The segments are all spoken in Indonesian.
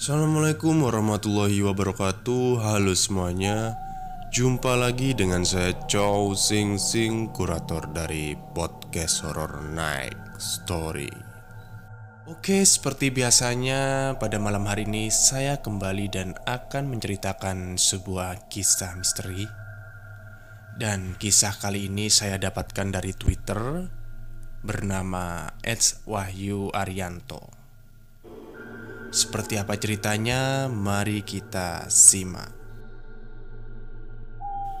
Assalamualaikum warahmatullahi wabarakatuh. Halo semuanya. Jumpa lagi dengan saya Chow Sing Sing Kurator dari podcast Horror Night Story. Oke seperti biasanya pada malam hari ini saya kembali dan akan menceritakan sebuah kisah misteri. Dan kisah kali ini saya dapatkan dari Twitter Bernama Eds Wahyu Arianto seperti apa ceritanya? Mari kita simak.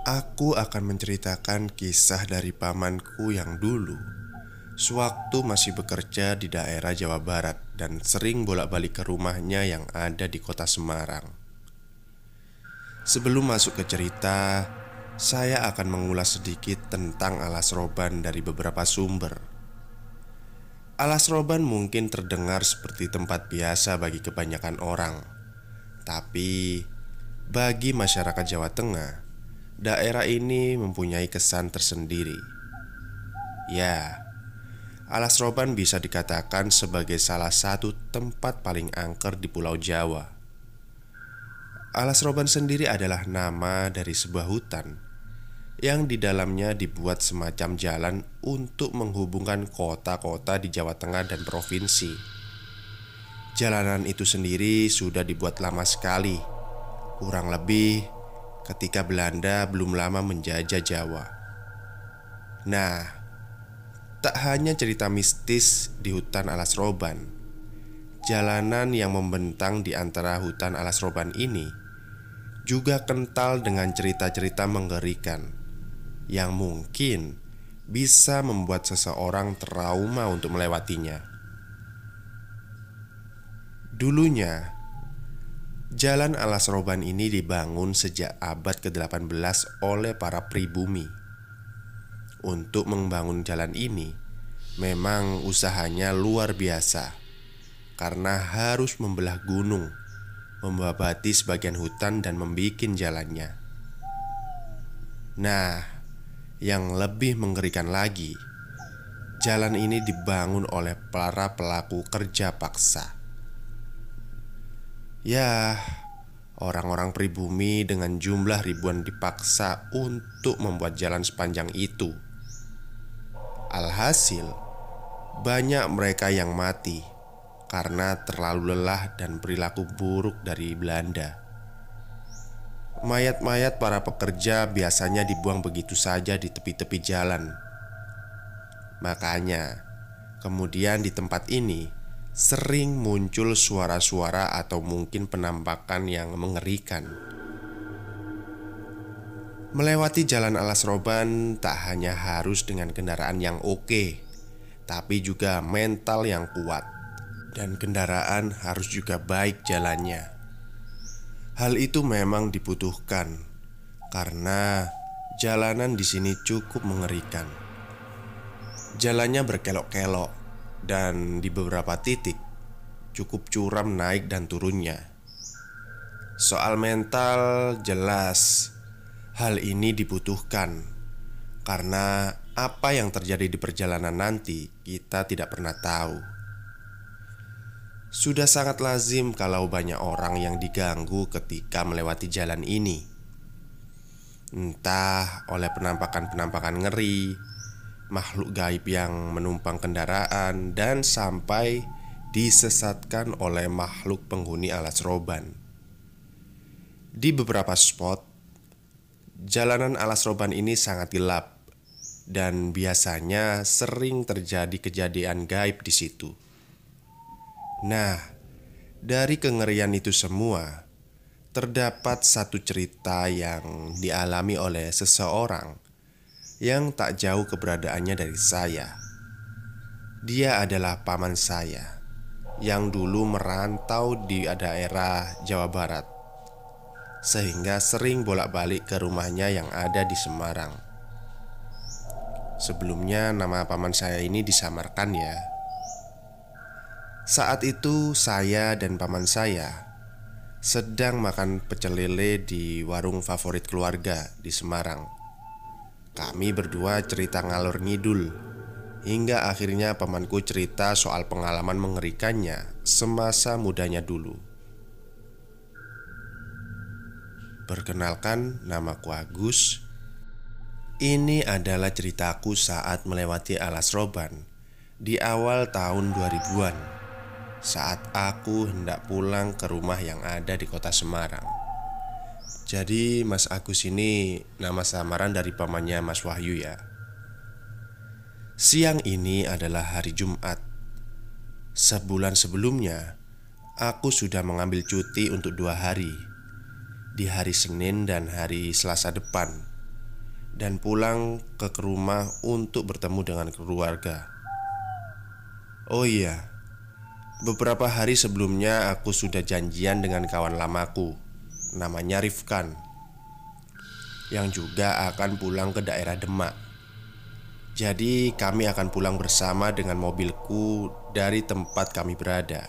Aku akan menceritakan kisah dari pamanku yang dulu Sewaktu masih bekerja di daerah Jawa Barat Dan sering bolak-balik ke rumahnya yang ada di kota Semarang Sebelum masuk ke cerita Saya akan mengulas sedikit tentang alas roban dari beberapa sumber Alas roban mungkin terdengar seperti tempat biasa bagi kebanyakan orang, tapi bagi masyarakat Jawa Tengah, daerah ini mempunyai kesan tersendiri. Ya, alas roban bisa dikatakan sebagai salah satu tempat paling angker di Pulau Jawa. Alas roban sendiri adalah nama dari sebuah hutan yang di dalamnya dibuat semacam jalan untuk menghubungkan kota-kota di Jawa Tengah dan provinsi. Jalanan itu sendiri sudah dibuat lama sekali, kurang lebih ketika Belanda belum lama menjajah Jawa. Nah, tak hanya cerita mistis di hutan Alas Roban, jalanan yang membentang di antara hutan Alas Roban ini juga kental dengan cerita-cerita mengerikan yang mungkin bisa membuat seseorang trauma untuk melewatinya. Dulunya, jalan alas roban ini dibangun sejak abad ke-18 oleh para pribumi. Untuk membangun jalan ini, memang usahanya luar biasa karena harus membelah gunung, membabati sebagian hutan dan membuat jalannya. Nah, yang lebih mengerikan lagi, jalan ini dibangun oleh para pelaku kerja paksa. Ya, orang-orang pribumi dengan jumlah ribuan dipaksa untuk membuat jalan sepanjang itu. Alhasil, banyak mereka yang mati karena terlalu lelah dan perilaku buruk dari Belanda. Mayat-mayat para pekerja biasanya dibuang begitu saja di tepi-tepi jalan. Makanya, kemudian di tempat ini sering muncul suara-suara atau mungkin penampakan yang mengerikan. Melewati jalan alas roban tak hanya harus dengan kendaraan yang oke, tapi juga mental yang kuat, dan kendaraan harus juga baik jalannya. Hal itu memang dibutuhkan karena jalanan di sini cukup mengerikan. Jalannya berkelok-kelok dan di beberapa titik cukup curam naik dan turunnya. Soal mental jelas hal ini dibutuhkan karena apa yang terjadi di perjalanan nanti kita tidak pernah tahu. Sudah sangat lazim kalau banyak orang yang diganggu ketika melewati jalan ini. Entah oleh penampakan-penampakan ngeri, makhluk gaib yang menumpang kendaraan, dan sampai disesatkan oleh makhluk penghuni alas roban. Di beberapa spot, jalanan alas roban ini sangat gelap, dan biasanya sering terjadi kejadian gaib di situ. Nah, dari kengerian itu semua, terdapat satu cerita yang dialami oleh seseorang yang tak jauh keberadaannya dari saya. Dia adalah paman saya yang dulu merantau di daerah Jawa Barat, sehingga sering bolak-balik ke rumahnya yang ada di Semarang. Sebelumnya, nama paman saya ini disamarkan, ya. Saat itu saya dan paman saya sedang makan pecel lele di warung favorit keluarga di Semarang. Kami berdua cerita ngalor ngidul hingga akhirnya pamanku cerita soal pengalaman mengerikannya semasa mudanya dulu. Perkenalkan, namaku Agus. Ini adalah ceritaku saat melewati alas roban di awal tahun 2000-an saat aku hendak pulang ke rumah yang ada di kota Semarang. Jadi Mas Agus ini nama samaran dari pamannya Mas Wahyu ya. Siang ini adalah hari Jumat. Sebulan sebelumnya, aku sudah mengambil cuti untuk dua hari di hari Senin dan hari Selasa depan dan pulang ke rumah untuk bertemu dengan keluarga. Oh iya, beberapa hari sebelumnya aku sudah janjian dengan kawan lamaku, namanya Rifkan, yang juga akan pulang ke daerah Demak. Jadi, kami akan pulang bersama dengan mobilku dari tempat kami berada.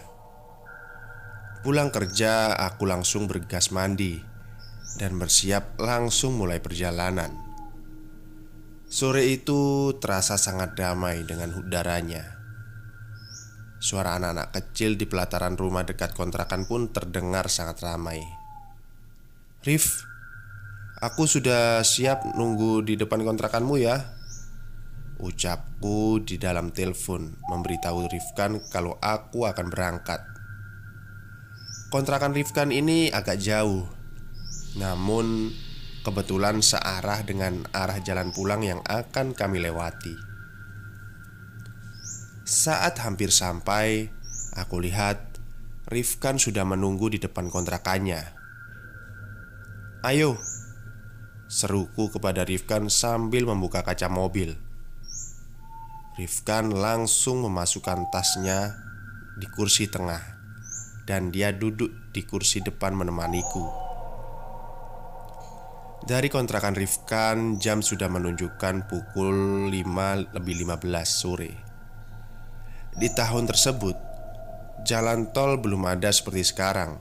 Pulang kerja, aku langsung bergas mandi dan bersiap langsung mulai perjalanan. Sore itu terasa sangat damai dengan udaranya. Suara anak-anak kecil di pelataran rumah dekat kontrakan pun terdengar sangat ramai. Rif, aku sudah siap nunggu di depan kontrakanmu ya. Ucapku di dalam telepon memberitahu Rifkan kalau aku akan berangkat. Kontrakan Rifkan ini agak jauh, namun Kebetulan searah dengan arah jalan pulang yang akan kami lewati. Saat hampir sampai, aku lihat Rifkan sudah menunggu di depan kontrakannya. "Ayo!" seruku kepada Rifkan sambil membuka kaca mobil. Rifkan langsung memasukkan tasnya di kursi tengah, dan dia duduk di kursi depan menemaniku. Dari kontrakan Rifkan jam sudah menunjukkan pukul 5 lebih 15 sore Di tahun tersebut Jalan tol belum ada seperti sekarang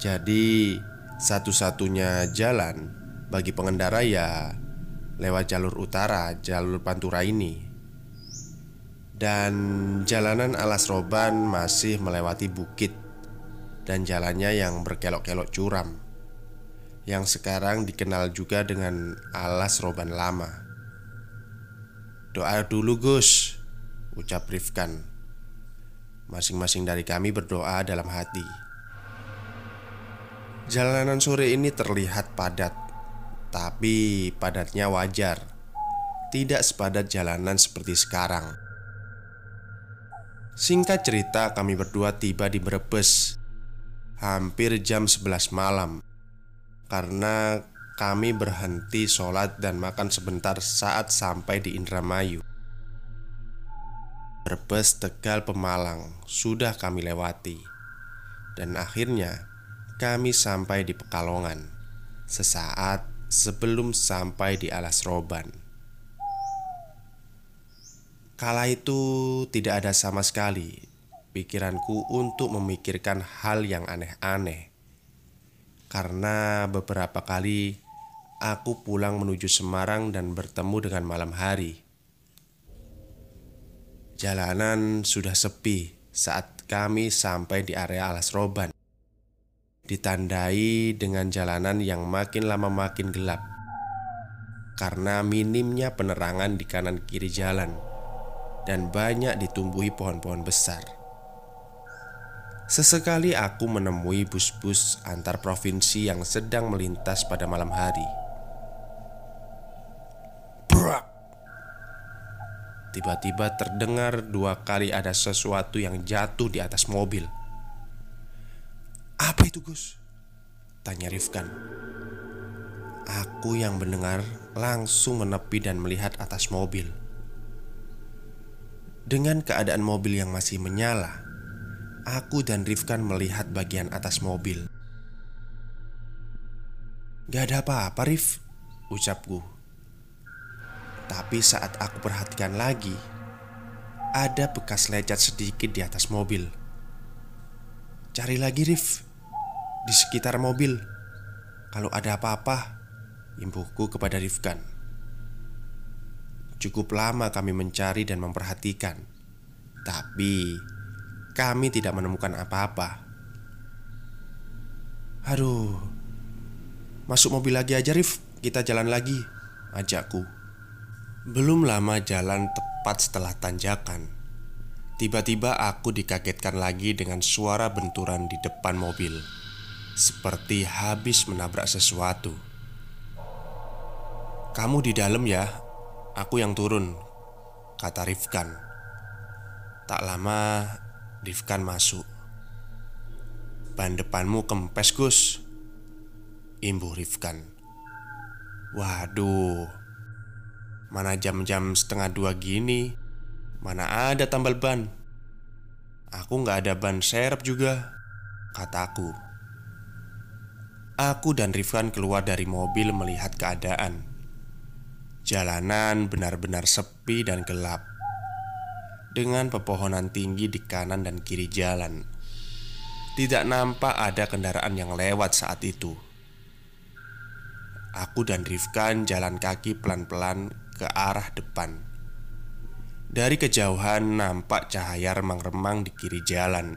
Jadi satu-satunya jalan bagi pengendara ya lewat jalur utara, jalur Pantura ini Dan jalanan alas roban masih melewati bukit Dan jalannya yang berkelok-kelok curam yang sekarang dikenal juga dengan alas roban lama. Doa dulu Gus, ucap Rifkan. Masing-masing dari kami berdoa dalam hati. Jalanan sore ini terlihat padat, tapi padatnya wajar. Tidak sepadat jalanan seperti sekarang. Singkat cerita, kami berdua tiba di Brebes hampir jam 11 malam karena kami berhenti sholat dan makan sebentar saat sampai di Indramayu. Brebes, Tegal, Pemalang sudah kami lewati, dan akhirnya kami sampai di Pekalongan sesaat sebelum sampai di Alas Roban. Kala itu tidak ada sama sekali pikiranku untuk memikirkan hal yang aneh-aneh karena beberapa kali aku pulang menuju Semarang dan bertemu dengan malam hari. Jalanan sudah sepi saat kami sampai di area Alas Roban. Ditandai dengan jalanan yang makin lama makin gelap karena minimnya penerangan di kanan kiri jalan dan banyak ditumbuhi pohon-pohon besar. Sesekali aku menemui bus-bus antar provinsi yang sedang melintas pada malam hari. Brak! Tiba-tiba terdengar dua kali ada sesuatu yang jatuh di atas mobil. Apa itu, Gus? Tanya Rifkan. Aku yang mendengar langsung menepi dan melihat atas mobil. Dengan keadaan mobil yang masih menyala, Aku dan Rifkan melihat bagian atas mobil Gak ada apa-apa Rif Ucapku Tapi saat aku perhatikan lagi Ada bekas lecet sedikit di atas mobil. Cari lagi Rif. Di sekitar mobil. Kalau ada apa-apa Imbuhku kepada Rifkan. Cukup lama kami mencari dan memperhatikan. Tapi kami tidak menemukan apa-apa. Aduh, Masuk mobil lagi aja Rif. Kita jalan lagi Ajakku Belum lama jalan tepat setelah tanjakan. Tiba-tiba aku dikagetkan lagi dengan suara benturan di depan mobil. Seperti habis menabrak sesuatu. Kamu di dalam ya Aku yang turun Kata Rifkan. Tak lama Rifkan masuk. Ban depanmu kempes Gus Imbuh Rifkan. Waduh Mana jam-jam setengah dua gini Mana ada tambal ban. Aku nggak ada ban serep juga Kataku Aku. Dan Rifkan keluar dari mobil melihat keadaan. Jalanan benar-benar sepi dan gelap Dengan pepohonan tinggi di kanan dan kiri jalan. Tidak nampak ada kendaraan yang lewat saat itu. Aku dan Rifkan jalan kaki pelan-pelan ke arah depan. Dari kejauhan nampak cahaya remang-remang di kiri jalan.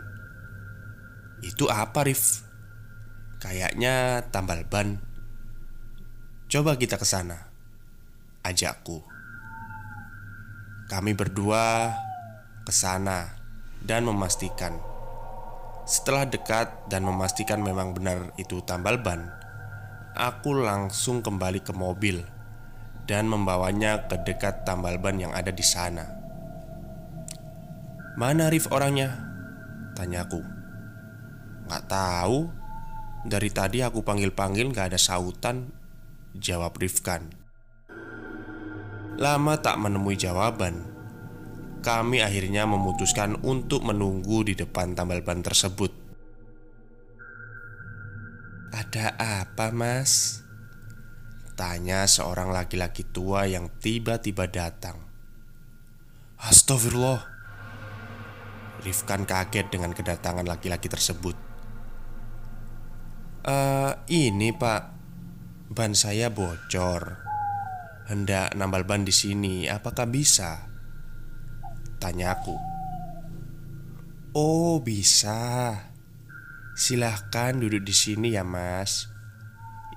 Itu apa, Rif? Kayaknya tambal ban. Coba kita ke sana. Ajakku. Kami berdua ke sana dan memastikan. Setelah dekat dan memastikan memang benar itu tambal ban, Aku langsung kembali ke mobil dan membawanya ke dekat tambal ban yang ada di sana. "Mana Rif orangnya?" tanyaku. "Nggak tahu. Dari tadi aku panggil-panggil nggak ada sautan," jawab Rifkan. Lama tak menemui jawaban. Kami akhirnya memutuskan untuk menunggu di depan tambal ban tersebut. Ada apa mas? Tanya seorang laki-laki tua yang tiba-tiba datang. Astagfirullah. Rifkan kaget dengan kedatangan laki-laki tersebut. Uh, Ini pak. Ban saya bocor. Hendak nambal ban di sini Apakah bisa? Tanya aku. Oh bisa. Silahkan duduk di sini ya mas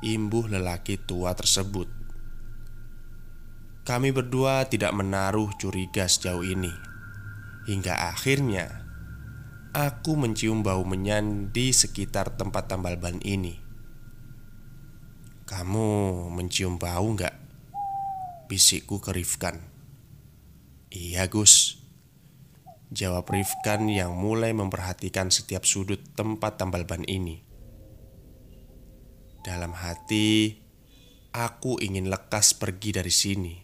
Imbuh lelaki tua tersebut. Kami berdua tidak menaruh curiga sejauh ini. Hingga akhirnya Aku mencium bau menyan di sekitar tempat tambal ban ini. Kamu mencium bau nggak? Bisikku kerifkan Iya Gus. Jawab Rifkan yang mulai memperhatikan setiap sudut tempat tambal ban ini Dalam hati Aku ingin lekas pergi dari sini.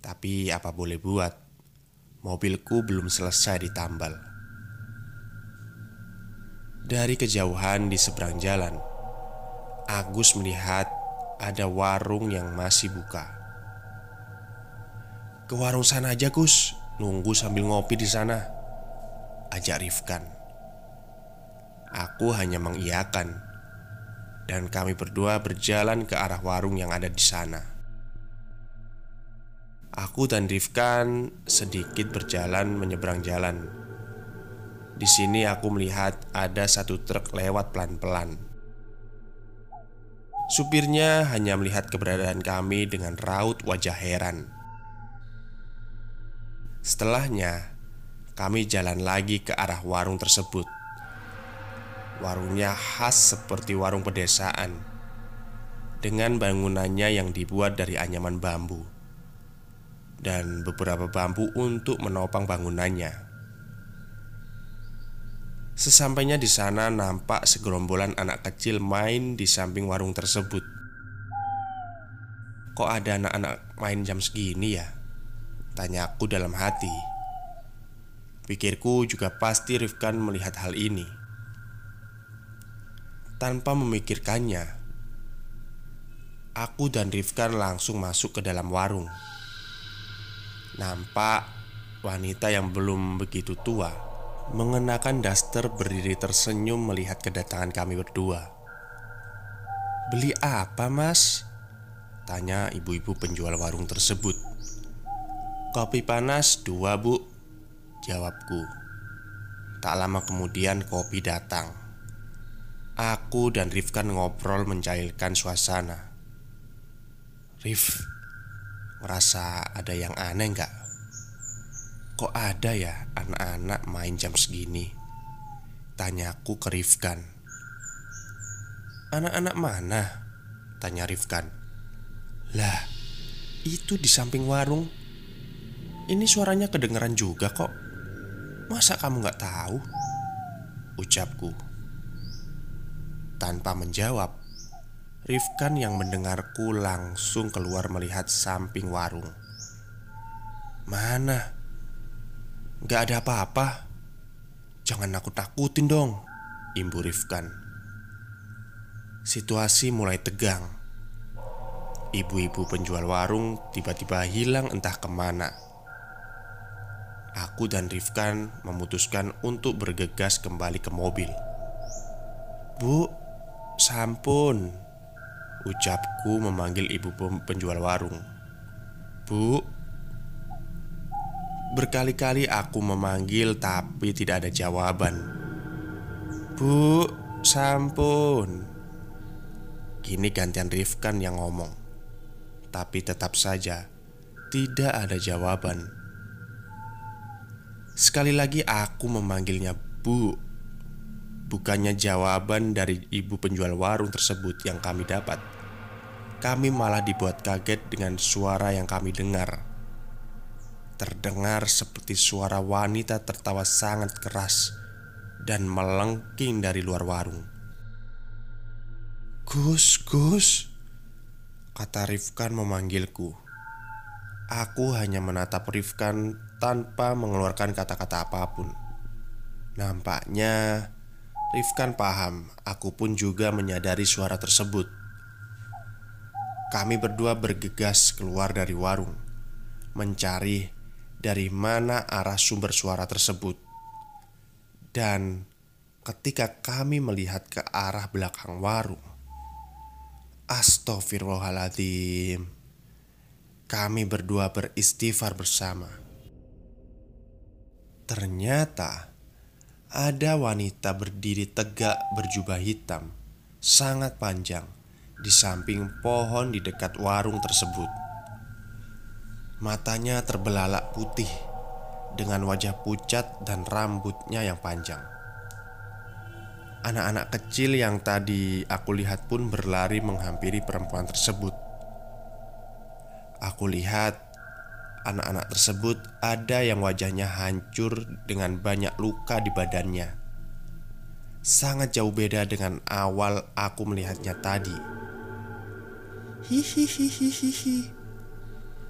Tapi apa boleh buat? Mobilku belum selesai ditambal. Dari kejauhan di seberang jalan Agus melihat ada warung yang masih buka. Ke warung sana aja Gus. Nunggu sambil ngopi di sana Ajak Rifkan. Aku hanya mengiyakan Dan kami berdua berjalan ke arah warung yang ada di sana. Aku dan Rifkan sedikit berjalan menyeberang jalan. Di sini aku melihat ada satu truk lewat pelan-pelan. Supirnya hanya melihat keberadaan kami dengan raut wajah heran. Setelahnya, kami jalan lagi ke arah warung tersebut. Warungnya khas seperti warung pedesaan, dengan bangunannya yang dibuat dari anyaman bambu dan beberapa bambu untuk menopang bangunannya. Sesampainya di sana, nampak segerombolan anak kecil main di samping warung tersebut. Kok ada anak-anak main jam segini ya? Tanyaku dalam hati Pikirku juga pasti Rifkan melihat hal ini Tanpa memikirkannya. Aku dan Rifkan langsung masuk ke dalam warung. Nampak wanita yang belum begitu tua Mengenakan daster berdiri tersenyum melihat kedatangan kami berdua. Beli apa mas? Tanya ibu-ibu penjual warung tersebut. Kopi panas dua bu Jawabku. Tak lama kemudian kopi datang Aku dan Rifkan ngobrol mencairkan suasana Rif, ngerasa ada yang aneh nggak? Kok ada ya anak-anak main jam segini? Tanyaku ke Rifkan Anak-anak mana? Tanya Rifkan Lah, itu di samping warung Ini suaranya kedengeran juga kok Masa kamu nggak tahu? Ucapku Tanpa menjawab Rifkan yang mendengarku langsung keluar melihat samping warung. Mana? Gak ada apa-apa. Jangan aku takutin dong Imbu Rifkan. Situasi mulai tegang. Ibu-ibu penjual warung tiba-tiba hilang entah ke mana. Aku dan Rifkan memutuskan untuk bergegas kembali ke mobil. "Bu, sampun," ucapku memanggil ibu penjual warung. "Bu." Berkali-kali aku memanggil, tapi tidak ada jawaban. "Bu, sampun." Kini gantian Rifkan yang ngomong, tapi tetap saja tidak ada jawaban. Sekali lagi aku memanggilnya Bu Bukannya jawaban dari ibu penjual warung tersebut yang kami dapat. Kami malah dibuat kaget dengan suara yang kami dengar. Terdengar seperti suara wanita tertawa sangat keras Dan melengking dari luar warung. Gus, Gus Kata Rifkan memanggilku. Aku hanya menatap Rifkan tanpa mengeluarkan kata-kata apa pun. Nampaknya Rifkan paham, aku pun juga menyadari suara tersebut. Kami berdua bergegas keluar dari warung, mencari dari mana arah sumber suara tersebut. Dan ketika kami melihat ke arah belakang warung, Astaghfirullahaladzim kami berdua beristighfar bersama. Ternyata ada wanita berdiri tegak berjubah hitam sangat panjang di samping pohon di dekat warung tersebut. Matanya terbelalak putih dengan wajah pucat dan rambutnya yang panjang. Anak-anak kecil yang tadi aku lihat pun berlari menghampiri perempuan tersebut. Aku lihat anak-anak tersebut ada yang wajahnya hancur dengan banyak luka di badannya. Sangat jauh beda dengan awal aku melihatnya tadi. Hihihihihi.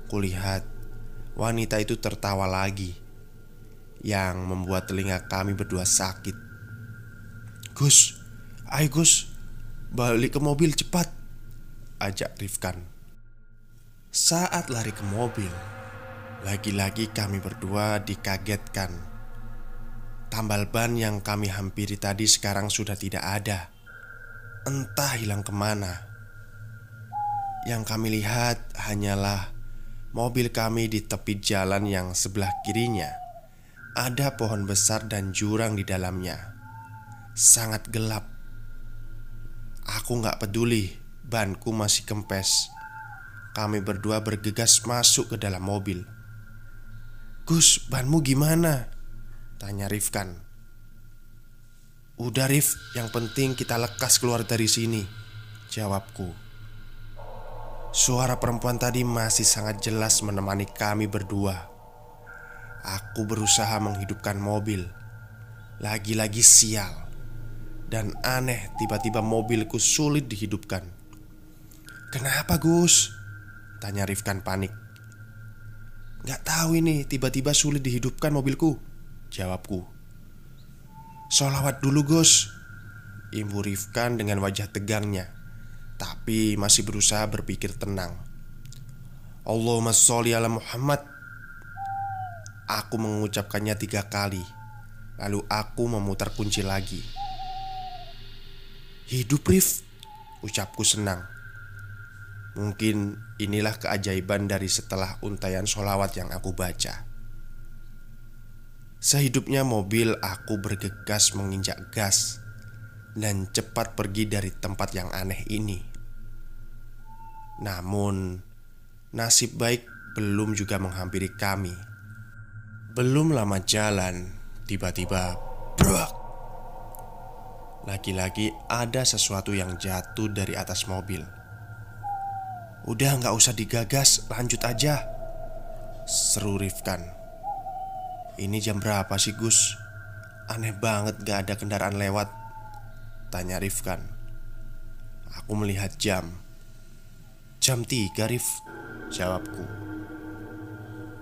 Kulihat wanita itu tertawa lagi yang membuat telinga kami berdua sakit. Gus, ayo Gus, balik ke mobil cepat, ajak Rifkan. Saat lari ke mobil, lagi-lagi kami berdua dikagetkan. Tambal ban yang kami hampiri tadi sekarang sudah tidak ada. Entah hilang ke mana. Yang kami lihat hanyalah mobil kami di tepi jalan yang sebelah kirinya. Ada pohon besar dan jurang di dalamnya. Sangat gelap. Aku nggak peduli, banku masih kempes. Kami berdua bergegas masuk ke dalam mobil. "Gus, banmu gimana?" tanya Rifkan. "Udah, Rif, yang penting kita lekas keluar dari sini," jawabku. Suara perempuan tadi masih sangat jelas menemani kami berdua. Aku berusaha menghidupkan mobil. Lagi-lagi sial dan aneh, tiba-tiba mobilku sulit dihidupkan. "Kenapa, Gus?" Tanya Rifkan panik Gak tahu ini tiba-tiba sulit dihidupkan mobilku. Jawabku Solawat dulu Gus. Imbu Rifkan dengan wajah tegangnya Tapi masih berusaha berpikir tenang. Allahumma sholli ala Muhammad. Aku mengucapkannya tiga kali Lalu aku memutar kunci lagi. Hidup Rif Ucapku senang Mungkin inilah keajaiban dari setelah untayan solawat yang aku baca Sehidupnya mobil aku bergegas menginjak gas dan cepat pergi dari tempat yang aneh ini. Namun, nasib baik belum juga menghampiri kami. Belum lama jalan, tiba-tiba brak. Lagi-lagi ada sesuatu yang jatuh dari atas mobil. Udah nggak usah digagas, lanjut aja. Seru Rifkan. Ini jam berapa sih Gus? Aneh banget gak ada kendaraan lewat. Tanya Rifkan. Aku melihat jam. Jam 3 Rif Jawabku.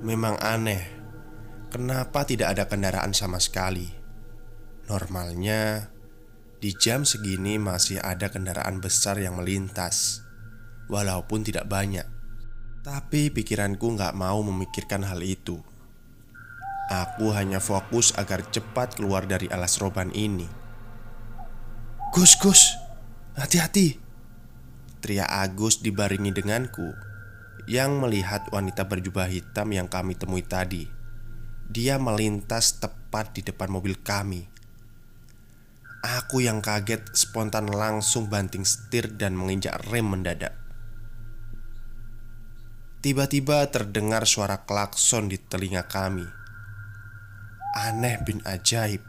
Memang aneh. Kenapa tidak ada kendaraan sama sekali? Normalnya Di jam segini masih ada kendaraan besar yang melintas Walaupun tidak banyak. Tapi pikiranku nggak mau memikirkan hal itu. Aku hanya fokus agar cepat keluar dari alas roban ini. Gus, Gus, hati-hati. Teriak Agus dibaringi denganku Yang melihat wanita berjubah hitam yang kami temui tadi. Dia melintas tepat di depan mobil kami. Aku yang kaget spontan langsung banting setir dan menginjak rem mendadak Tiba-tiba terdengar suara klakson di telinga kami Aneh bin ajaib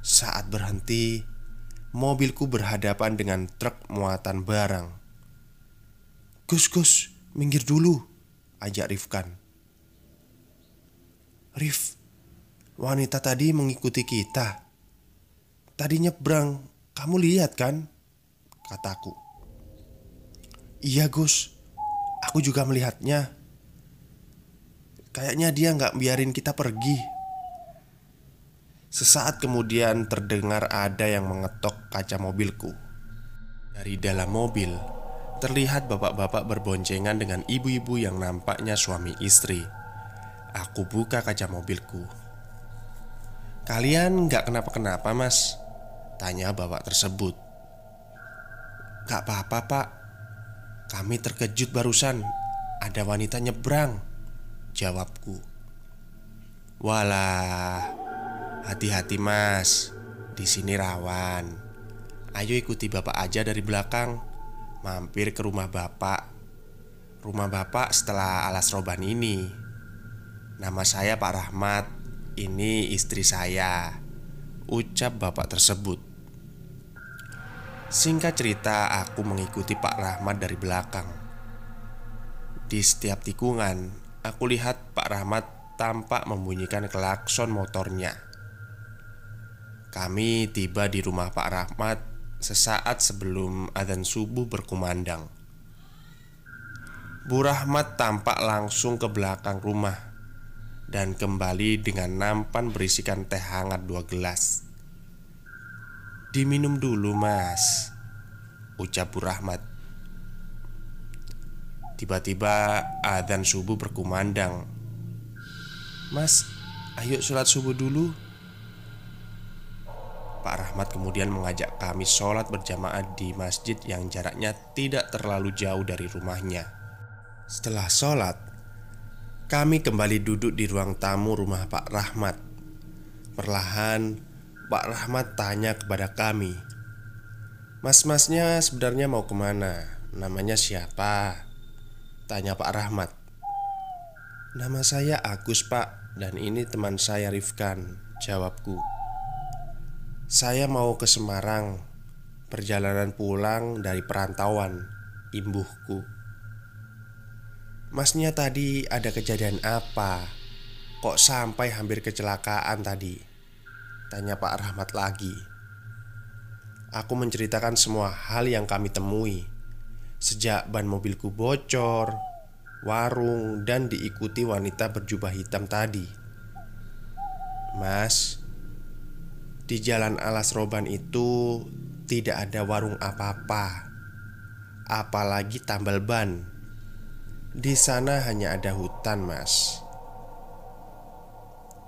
Saat berhenti mobilku berhadapan dengan truk muatan barang. Gus, Gus, minggir dulu, ajak Rifkan. Rif, wanita tadi mengikuti kita. Tadi nyebrang, kamu lihat kan? Kataku. Iya Gus, aku juga melihatnya. Kayaknya dia nggak biarin kita pergi. Sesaat kemudian terdengar ada yang mengetok kaca mobilku. Dari dalam mobil, terlihat bapak-bapak berboncengan dengan ibu-ibu yang nampaknya suami istri. Aku buka kaca mobilku. "Kalian nggak kenapa-kenapa, Mas?" tanya bapak tersebut. "Gak apa-apa, Pak. Kami terkejut barusan ada wanita nyebrang," jawabku. Walah, Hati-hati mas, di sini rawan. Ayo ikuti bapak aja dari belakang, mampir ke rumah bapak. Rumah bapak setelah alas roban ini. Nama saya Pak Rahmat, ini istri saya. Ucap bapak tersebut. Singkat cerita, aku mengikuti Pak Rahmat dari belakang. Di setiap tikungan, aku lihat Pak Rahmat tampak membunyikan klakson motornya. Kami tiba di rumah Pak Rahmat sesaat sebelum adzan subuh berkumandang. Bu Rahmat tampak langsung ke belakang rumah dan kembali dengan nampan berisikan teh hangat dua gelas. "Diminum dulu, Mas," ucap Bu Rahmat. Tiba-tiba adzan subuh berkumandang. "Mas, ayo sholat subuh dulu." Pak Rahmat kemudian mengajak kami sholat berjamaah di masjid yang jaraknya tidak terlalu jauh dari rumahnya. Setelah sholat, kami kembali duduk di ruang tamu rumah Pak Rahmat. Perlahan, Pak Rahmat tanya kepada kami, "Mas-masnya sebenarnya mau ke mana? Namanya siapa?" Tanya Pak Rahmat. "Nama saya Agus, Pak, dan ini teman saya Rifkan," jawabku. Saya mau ke Semarang Perjalanan pulang dari perantauan Imbuhku Masnya tadi ada kejadian apa? Kok sampai hampir kecelakaan tadi? Tanya Pak Rahmat lagi Aku menceritakan semua hal yang kami temui Sejak ban mobilku bocor Warung dan diikuti wanita berjubah hitam tadi Mas, di jalan Alas Roban itu tidak ada warung apa-apa, apalagi tambal ban. Di sana hanya ada hutan, Mas.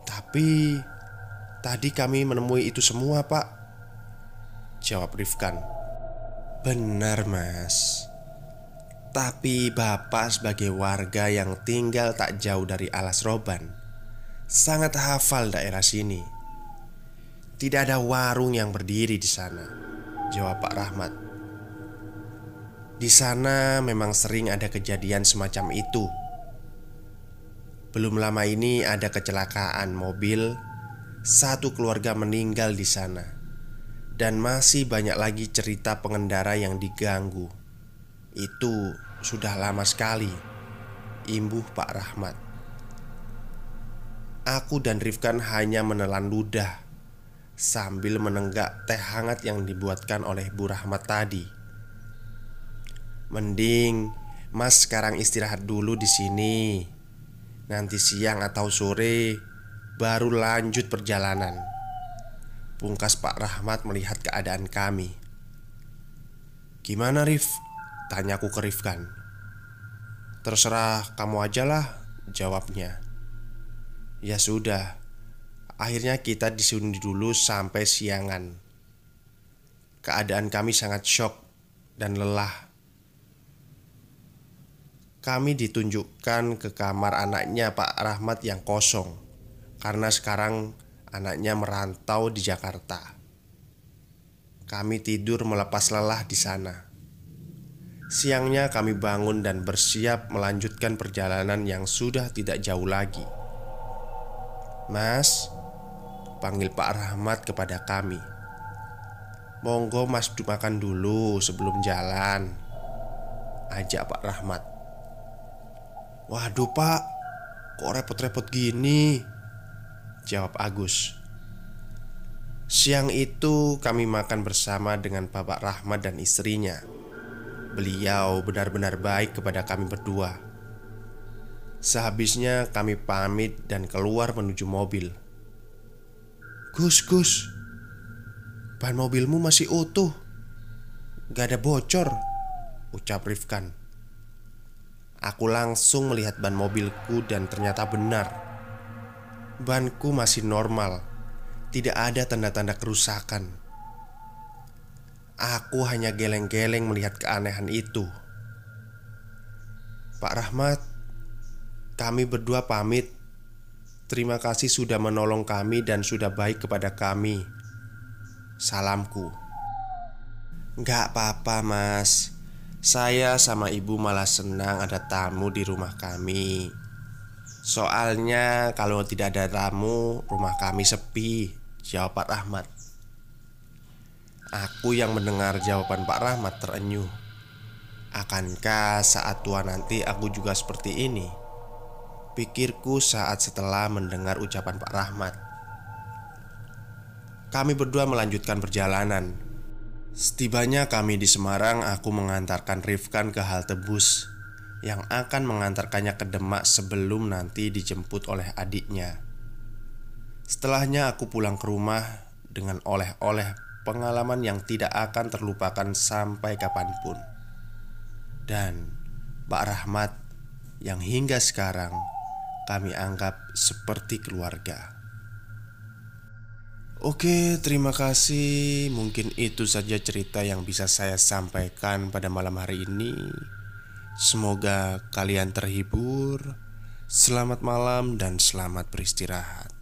Tapi tadi kami menemui itu semua, Pak. Jawab Rifkan. Benar, Mas. Tapi Bapak sebagai warga yang tinggal tak jauh dari Alas Roban sangat hafal daerah sini. Tidak ada warung yang berdiri di sana, jawab Pak Rahmat. Di sana memang sering ada kejadian semacam itu. Belum lama ini ada kecelakaan mobil, satu keluarga meninggal di sana, dan masih banyak lagi cerita pengendara yang diganggu. Itu sudah lama sekali, imbuh Pak Rahmat. Aku dan Rifkan hanya menelan ludah sambil menenggak teh hangat yang dibuatkan oleh Bu Rahmat tadi. Mending Mas sekarang istirahat dulu di sini. Nanti siang atau sore baru lanjut perjalanan. Pungkas Pak Rahmat melihat keadaan kami. Gimana Rif? Tanyaku ke Rifkan. Terserah kamu aja lah, jawabnya. Ya sudah, Akhirnya kita disundi dulu sampai siangan Keadaan kami sangat shock dan lelah Kami ditunjukkan ke kamar anaknya Pak Rahmat yang kosong Karena sekarang anaknya merantau di Jakarta. Kami tidur melepas lelah di sana. Siangnya kami bangun dan bersiap melanjutkan perjalanan yang sudah tidak jauh lagi. Mas, Panggil Pak Rahmat kepada kami. Monggo mas makan dulu sebelum jalan. Ajak Pak Rahmat. Waduh pak. Kok repot-repot gini Jawab Agus. Siang itu kami makan bersama dengan Bapak Rahmat dan istrinya. Beliau benar-benar baik kepada kami berdua. Sehabisnya kami pamit dan keluar menuju mobil. Gus, Gus. Ban mobilmu masih utuh. Gak ada bocor Ucap Rifkan. Aku langsung melihat ban mobilku dan ternyata benar Banku masih normal Tidak ada tanda-tanda kerusakan Aku hanya geleng-geleng melihat keanehan itu Pak Rahmat Kami berdua pamit Terima kasih sudah menolong kami dan sudah baik kepada kami. Salamku. Gak apa-apa, Mas. Saya sama ibu malah senang ada tamu di rumah kami. Soalnya, kalau tidak ada tamu, rumah kami sepi. Jawab Pak Rahmat. Aku yang mendengar jawaban Pak Rahmat terenyuh. Akankah saat tua nanti aku juga seperti ini? Pikirku saat setelah mendengar ucapan Pak Rahmat Kami berdua melanjutkan perjalanan Setibanya kami di Semarang Aku mengantarkan Rifkan ke halte bus Yang akan mengantarkannya ke Demak sebelum nanti dijemput oleh adiknya Setelahnya aku pulang ke rumah Dengan oleh-oleh pengalaman yang tidak akan terlupakan sampai kapan pun Dan Pak Rahmat yang hingga sekarang kami anggap seperti keluarga. Oke, terima kasih. Mungkin itu saja cerita yang bisa saya sampaikan pada malam hari ini. Semoga kalian terhibur. Selamat malam dan selamat beristirahat.